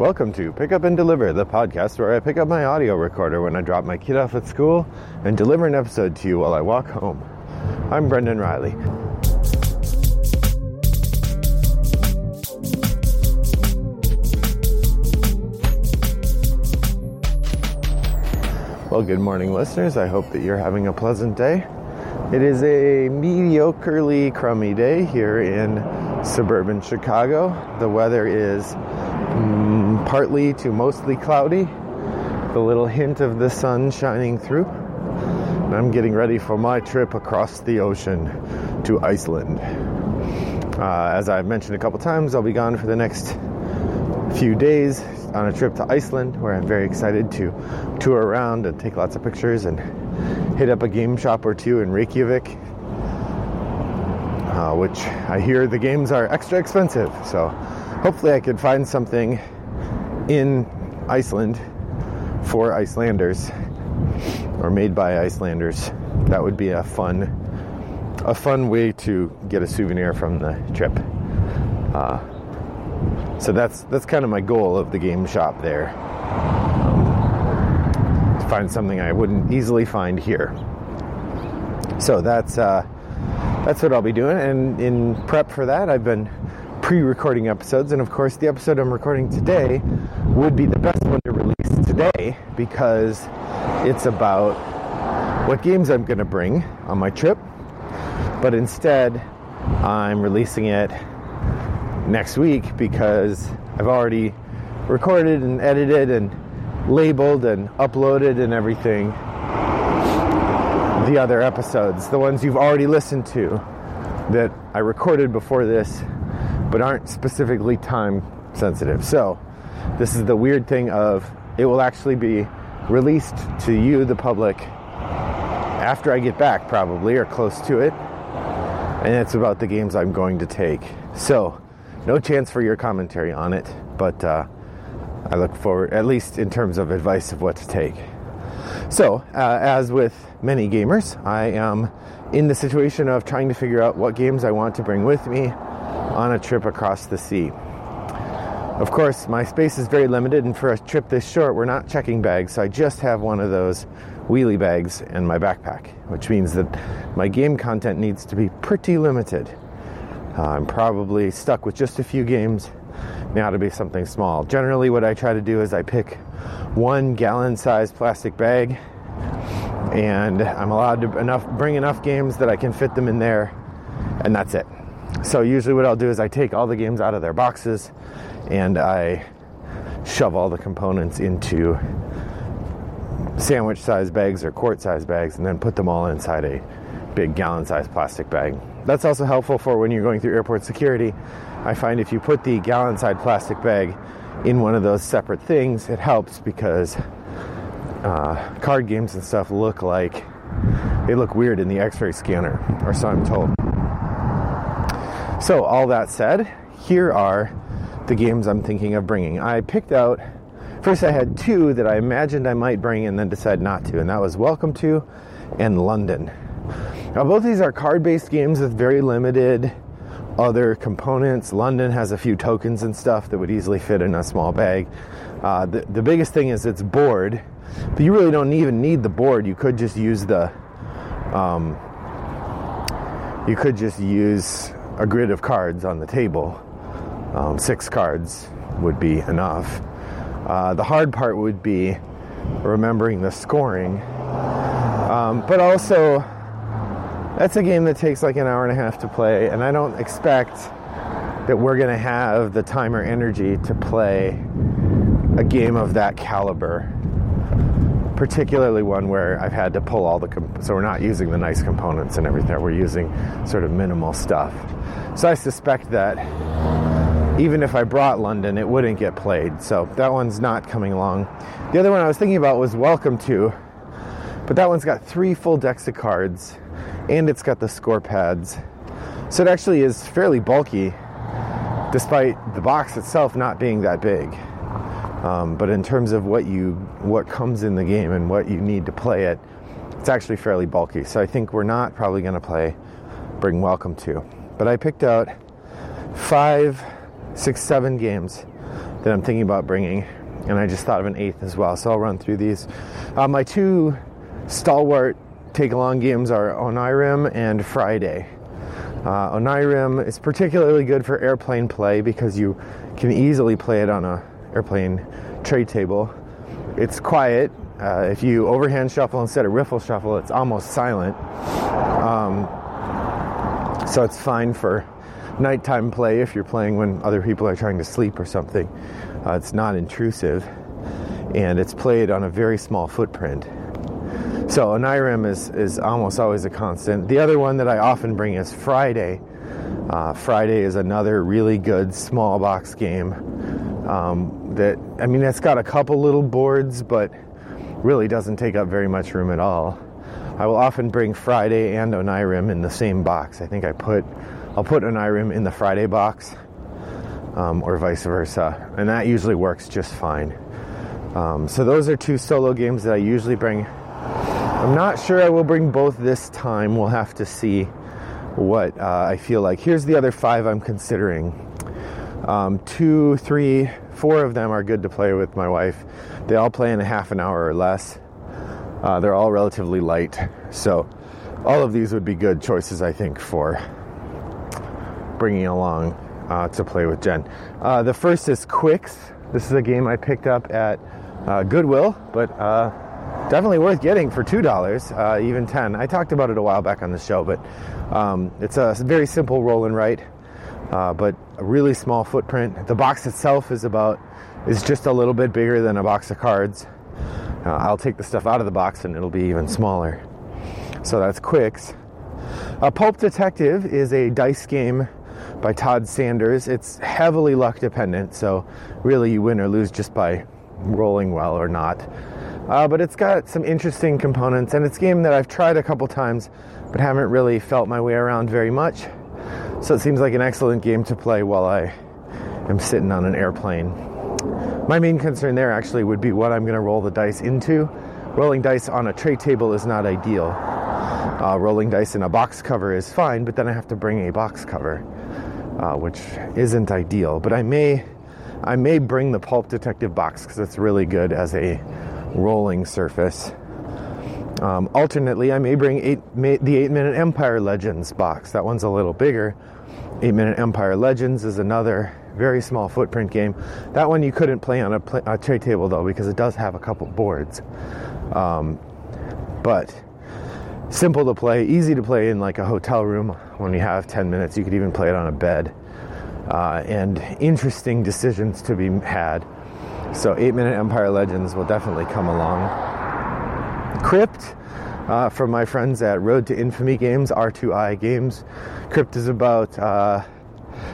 Welcome to Pick Up and Deliver, the podcast where I pick up my audio recorder when I drop my kid off at school and deliver an episode to you while I walk home. I'm Brendan Riley. Well, good morning, listeners. I hope that you're having a pleasant day. It is a mediocrely crummy day here in suburban Chicago. The weather is partly to mostly cloudy, a little hint of the sun shining through. And I'm getting ready for my trip across the ocean to Iceland. Uh, as I've mentioned a couple times, I'll be gone for the next few days on a trip to Iceland where I'm very excited to tour around and take lots of pictures and hit up a game shop or two in Reykjavik, uh, which I hear the games are extra expensive. So hopefully I could find something in Iceland for Icelanders or made by Icelanders. That would be a fun a fun way to get a souvenir from the trip. Uh, so that's that's kind of my goal of the game shop there. Um, to find something I wouldn't easily find here. So that's uh, that's what I'll be doing. And in prep for that, I've been pre-recording episodes, and of course, the episode I'm recording today would be the best one to release today because it's about what games I'm going to bring on my trip. But instead, I'm releasing it next week because I've already recorded and edited and labeled and uploaded and everything the other episodes, the ones you've already listened to that I recorded before this but aren't specifically time sensitive. So, this is the weird thing of it will actually be released to you the public after I get back probably or close to it. And it's about the games I'm going to take. So, no chance for your commentary on it, but uh, I look forward, at least in terms of advice of what to take. So, uh, as with many gamers, I am in the situation of trying to figure out what games I want to bring with me on a trip across the sea. Of course, my space is very limited, and for a trip this short, we're not checking bags, so I just have one of those wheelie bags in my backpack, which means that my game content needs to be pretty limited. Uh, I'm probably stuck with just a few games. Now to be something small. Generally, what I try to do is I pick one gallon-sized plastic bag, and I'm allowed to enough bring enough games that I can fit them in there, and that's it. So usually, what I'll do is I take all the games out of their boxes, and I shove all the components into sandwich-sized bags or quart-sized bags, and then put them all inside a big gallon-sized plastic bag. That's also helpful for when you're going through airport security. I find if you put the gallon sized plastic bag in one of those separate things, it helps because uh, card games and stuff look like they look weird in the x ray scanner, or so I'm told. So, all that said, here are the games I'm thinking of bringing. I picked out, first, I had two that I imagined I might bring and then decided not to, and that was Welcome to and London. Now, both these are card based games with very limited other components. London has a few tokens and stuff that would easily fit in a small bag. Uh, the, the biggest thing is it's board, but you really don't even need the board. You could just use the, um, you could just use a grid of cards on the table. Um, six cards would be enough. Uh, the hard part would be remembering the scoring, um, but also that's a game that takes like an hour and a half to play, and I don't expect that we're going to have the time or energy to play a game of that caliber. Particularly one where I've had to pull all the, comp- so we're not using the nice components and everything, we're using sort of minimal stuff. So I suspect that even if I brought London, it wouldn't get played. So that one's not coming along. The other one I was thinking about was Welcome to, but that one's got three full decks of cards and it's got the score pads. So it actually is fairly bulky, despite the box itself not being that big. Um, but in terms of what you what comes in the game and what you need to play it, it's actually fairly bulky. So I think we're not probably going to play Bring Welcome to. But I picked out five, six, seven games that I'm thinking about bringing, and I just thought of an eighth as well. So I'll run through these. Uh, my two stalwart take along games are Onirim and Friday. Uh, Onirim is particularly good for airplane play because you can easily play it on a airplane tray table. It's quiet. Uh, if you overhand shuffle instead of riffle shuffle, it's almost silent. Um, so it's fine for nighttime play if you're playing when other people are trying to sleep or something. Uh, it's not intrusive, and it's played on a very small footprint. So Onirim is, is almost always a constant. The other one that I often bring is Friday. Uh, Friday is another really good small box game um, that, I mean, it's got a couple little boards, but really doesn't take up very much room at all. I will often bring Friday and Onirim in the same box. I think I put, I'll put Onirim in the Friday box um, or vice versa, and that usually works just fine. Um, so those are two solo games that I usually bring I'm not sure I will bring both this time. We'll have to see what uh, I feel like. Here's the other five I'm considering. Um, two, three, four of them are good to play with my wife. They all play in a half an hour or less. Uh, they're all relatively light. So, all of these would be good choices, I think, for bringing along uh, to play with Jen. Uh, the first is Qwixx. This is a game I picked up at uh, Goodwill, but uh, definitely worth getting for two dollars, uh, even ten. I talked about it a while back on the show, but um, it's a very simple roll and write, uh, but a really small footprint. The box itself is about is just a little bit bigger than a box of cards. Uh, I'll take the stuff out of the box and it'll be even smaller. So that's Qwixx. A Pulp Detective is a dice game by Todd Sanders. It's heavily luck dependent, so really you win or lose just by rolling well or not. Uh, but it's got some interesting components, and it's a game that I've tried a couple times, but haven't really felt my way around very much. So it seems like an excellent game to play while I am sitting on an airplane. My main concern there actually would be what I'm going to roll the dice into. Rolling dice on a tray table is not ideal. Uh, rolling dice in a box cover is fine, but then I have to bring a box cover, uh, which isn't ideal. But I may, I may bring the Pulp Detective box because it's really good as a rolling surface. Um, alternately, I may bring eight, may, the 8 Minute Empire Legends box. That one's a little bigger. 8 Minute Empire Legends is another very small footprint game. That one you couldn't play on a, play, a tray table though because it does have a couple boards. Um, but simple to play, easy to play in like a hotel room when you have 10 minutes. You could even play it on a bed. Uh, and interesting decisions to be had so, 8 Minute Empire Legends will definitely come along. Crypt, uh, from my friends at Road to Infamy Games, R2I Games. Crypt is about, uh,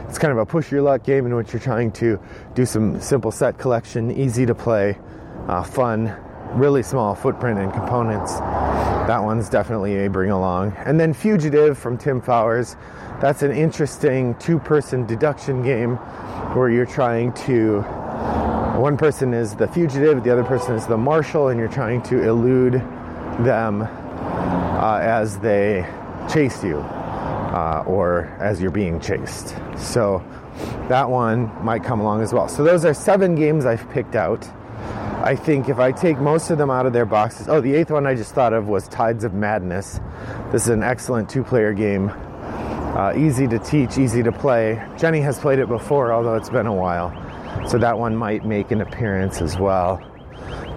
it's kind of a push your luck game in which you're trying to do some simple set collection, easy to play, uh, fun, really small footprint and components. That one's definitely a bring along. And then Fugitive from Tim Fowers. That's an interesting two person deduction game where you're trying to one person is the fugitive, the other person is the marshal, and you're trying to elude them uh, as they chase you uh, or as you're being chased. So that one might come along as well. So those are seven games I've picked out. I think if I take most of them out of their boxes, oh, the eighth one I just thought of was Tides of Madness. This is an excellent two player game. Uh, easy to teach, easy to play. Jenny has played it before, although it's been a while. So that one might make an appearance as well.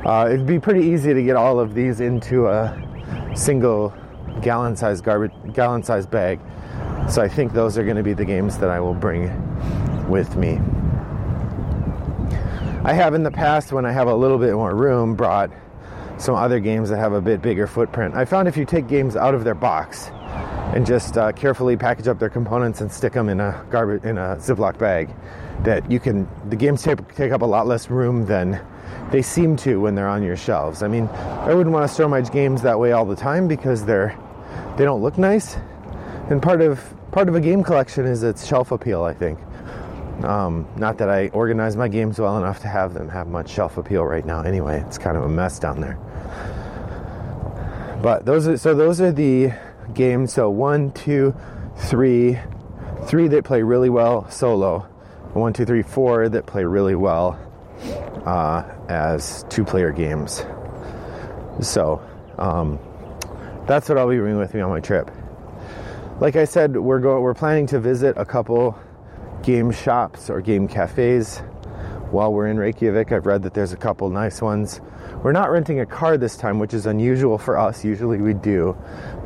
Uh, it'd be pretty easy to get all of these into a single gallon sized garbage gallon size bag. So I think those are going to be the games that I will bring with me. I have in the past when I have a little bit more room brought some other games that have a bit bigger footprint. I found if you take games out of their box and just uh, carefully package up their components and stick them in a garbage in a Ziploc bag, that you can the games take, take up a lot less room than they seem to when they're on your shelves. I mean, I wouldn't want to store my games that way all the time because they're they don't look nice. And part of part of a game collection is its shelf appeal, I think. Um, not that I organize my games well enough to have them have much shelf appeal right now. Anyway, it's kind of a mess down there. But those are so those are the games. So one, two, three, three that play really well solo one, two, three, four that play really well uh, as two player games. So um, that's what I'll be bringing with me on my trip. Like I said, we're going. We're planning to visit a couple game shops or game cafes while we're in Reykjavik. I've read that there's a couple nice ones. We're not renting a car this time, which is unusual for us. Usually we do,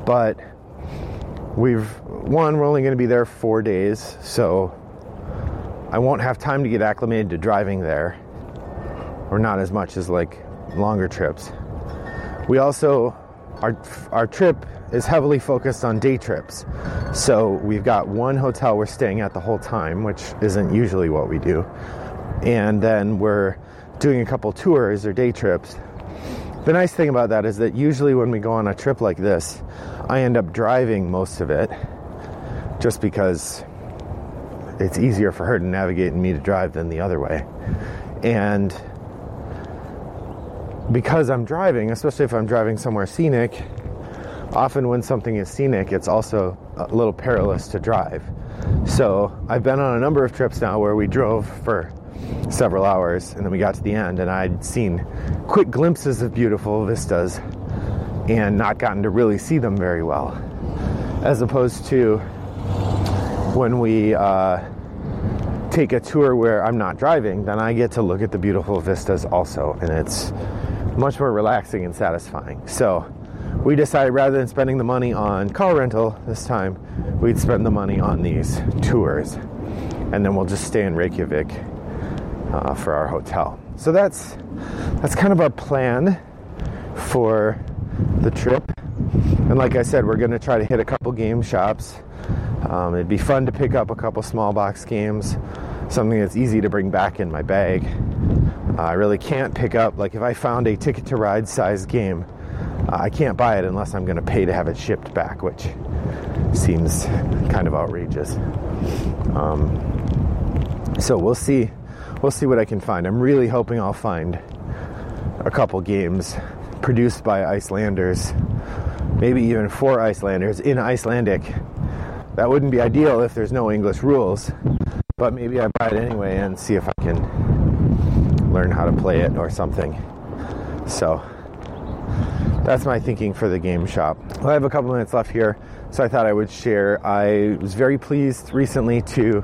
but we've one. We're only going to be there four days, so I won't have time to get acclimated to driving there, or not as much as like longer trips. We also our our trip is heavily focused on day trips. So we've got one hotel we're staying at the whole time, which isn't usually what we do. And then we're doing a couple tours or day trips. The nice thing about that is that usually when we go on a trip like this, I end up driving most of it just because it's easier for her to navigate and me to drive than the other way. And because I'm driving, especially if I'm driving somewhere scenic, often when something is scenic, it's also a little perilous to drive. So I've been on a number of trips now where we drove for several hours and then we got to the end and I'd seen quick glimpses of beautiful vistas and not gotten to really see them very well. As opposed to when we uh, take a tour where I'm not driving, then I get to look at the beautiful vistas also, and it's much more relaxing and satisfying. So we decided rather than spending the money on car rental this time, we'd spend the money on these tours, and then we'll just stay in Reykjavik uh, for our hotel. So that's that's kind of our plan for the trip. And like I said, we're going to try to hit a couple game shops. Um, it'd be fun to pick up a couple small box games, something that's easy to bring back in my bag. Uh, I really can't pick up, like, if I found a ticket to ride size game, uh, I can't buy it unless I'm going to pay to have it shipped back, which seems kind of outrageous. Um, so we'll see. We'll see what I can find. I'm really hoping I'll find a couple games produced by Icelanders, maybe even for Icelanders in Icelandic. That wouldn't be ideal if there's no English rules, but maybe I buy it anyway and see if I can learn how to play it or something. So that's my thinking for the game shop. Well, I have a couple minutes left here, so I thought I would share. I was very pleased recently to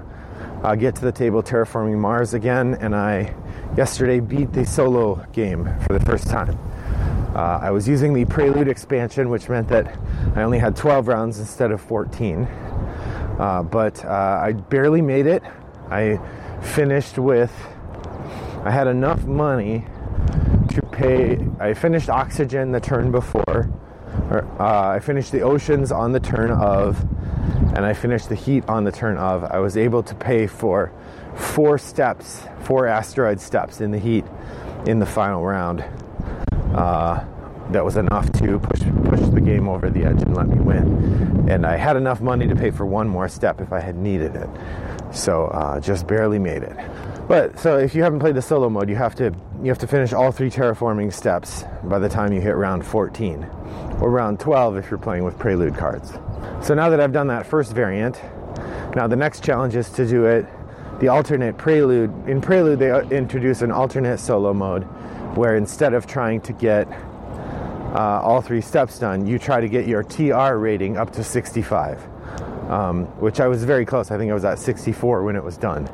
uh, get to the table terraforming Mars again, and I yesterday beat the solo game for the first time. Uh, I was using the Prelude expansion, which meant that I only had 12 rounds instead of 14. Uh, but uh, I barely made it. I finished with I had enough money to pay. I finished Oxygen the turn before. Or, uh, I finished the Oceans on the turn of, and I finished the Heat on the turn of. I was able to pay for four steps, four asteroid steps in the Heat in the final round. Uh, that was enough to push push the game over the edge and let me win. And I had enough money to pay for one more step if I had needed it. So uh, just barely made it. But so if you haven't played the solo mode, you have to you have to finish all three terraforming steps by the time you hit round 14 or round 12 if you're playing with prelude cards. So now that I've done that first variant, now the next challenge is to do it the alternate prelude. In prelude they uh, introduce an alternate solo mode where instead of trying to get uh, all three steps done, you try to get your TR rating up to 65, um, which I was very close. I think I was at 64 when it was done.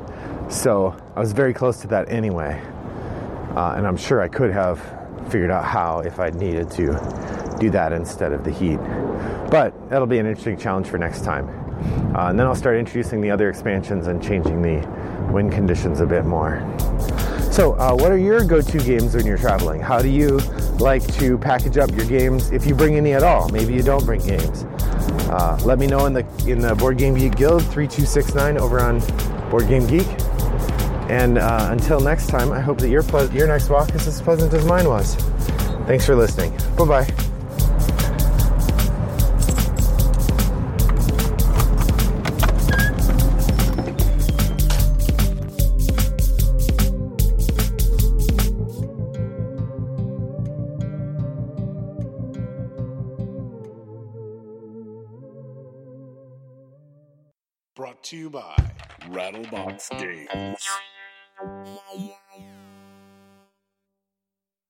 So I was very close to that anyway. Uh, and I'm sure I could have figured out how if I'd needed to do that instead of the heat. But that'll be an interesting challenge for next time. Uh, and then I'll start introducing the other expansions and changing the wind conditions a bit more. So, uh, what are your go to games when you're traveling? How do you like to package up your games if you bring any at all? Maybe you don't bring games. Uh, let me know in the in the Board Game Geek Guild 3269 over on Board Game Geek. And uh, until next time, I hope that your, ple- your next walk is as pleasant as mine was. Thanks for listening. Bye bye. Rattlebox Games.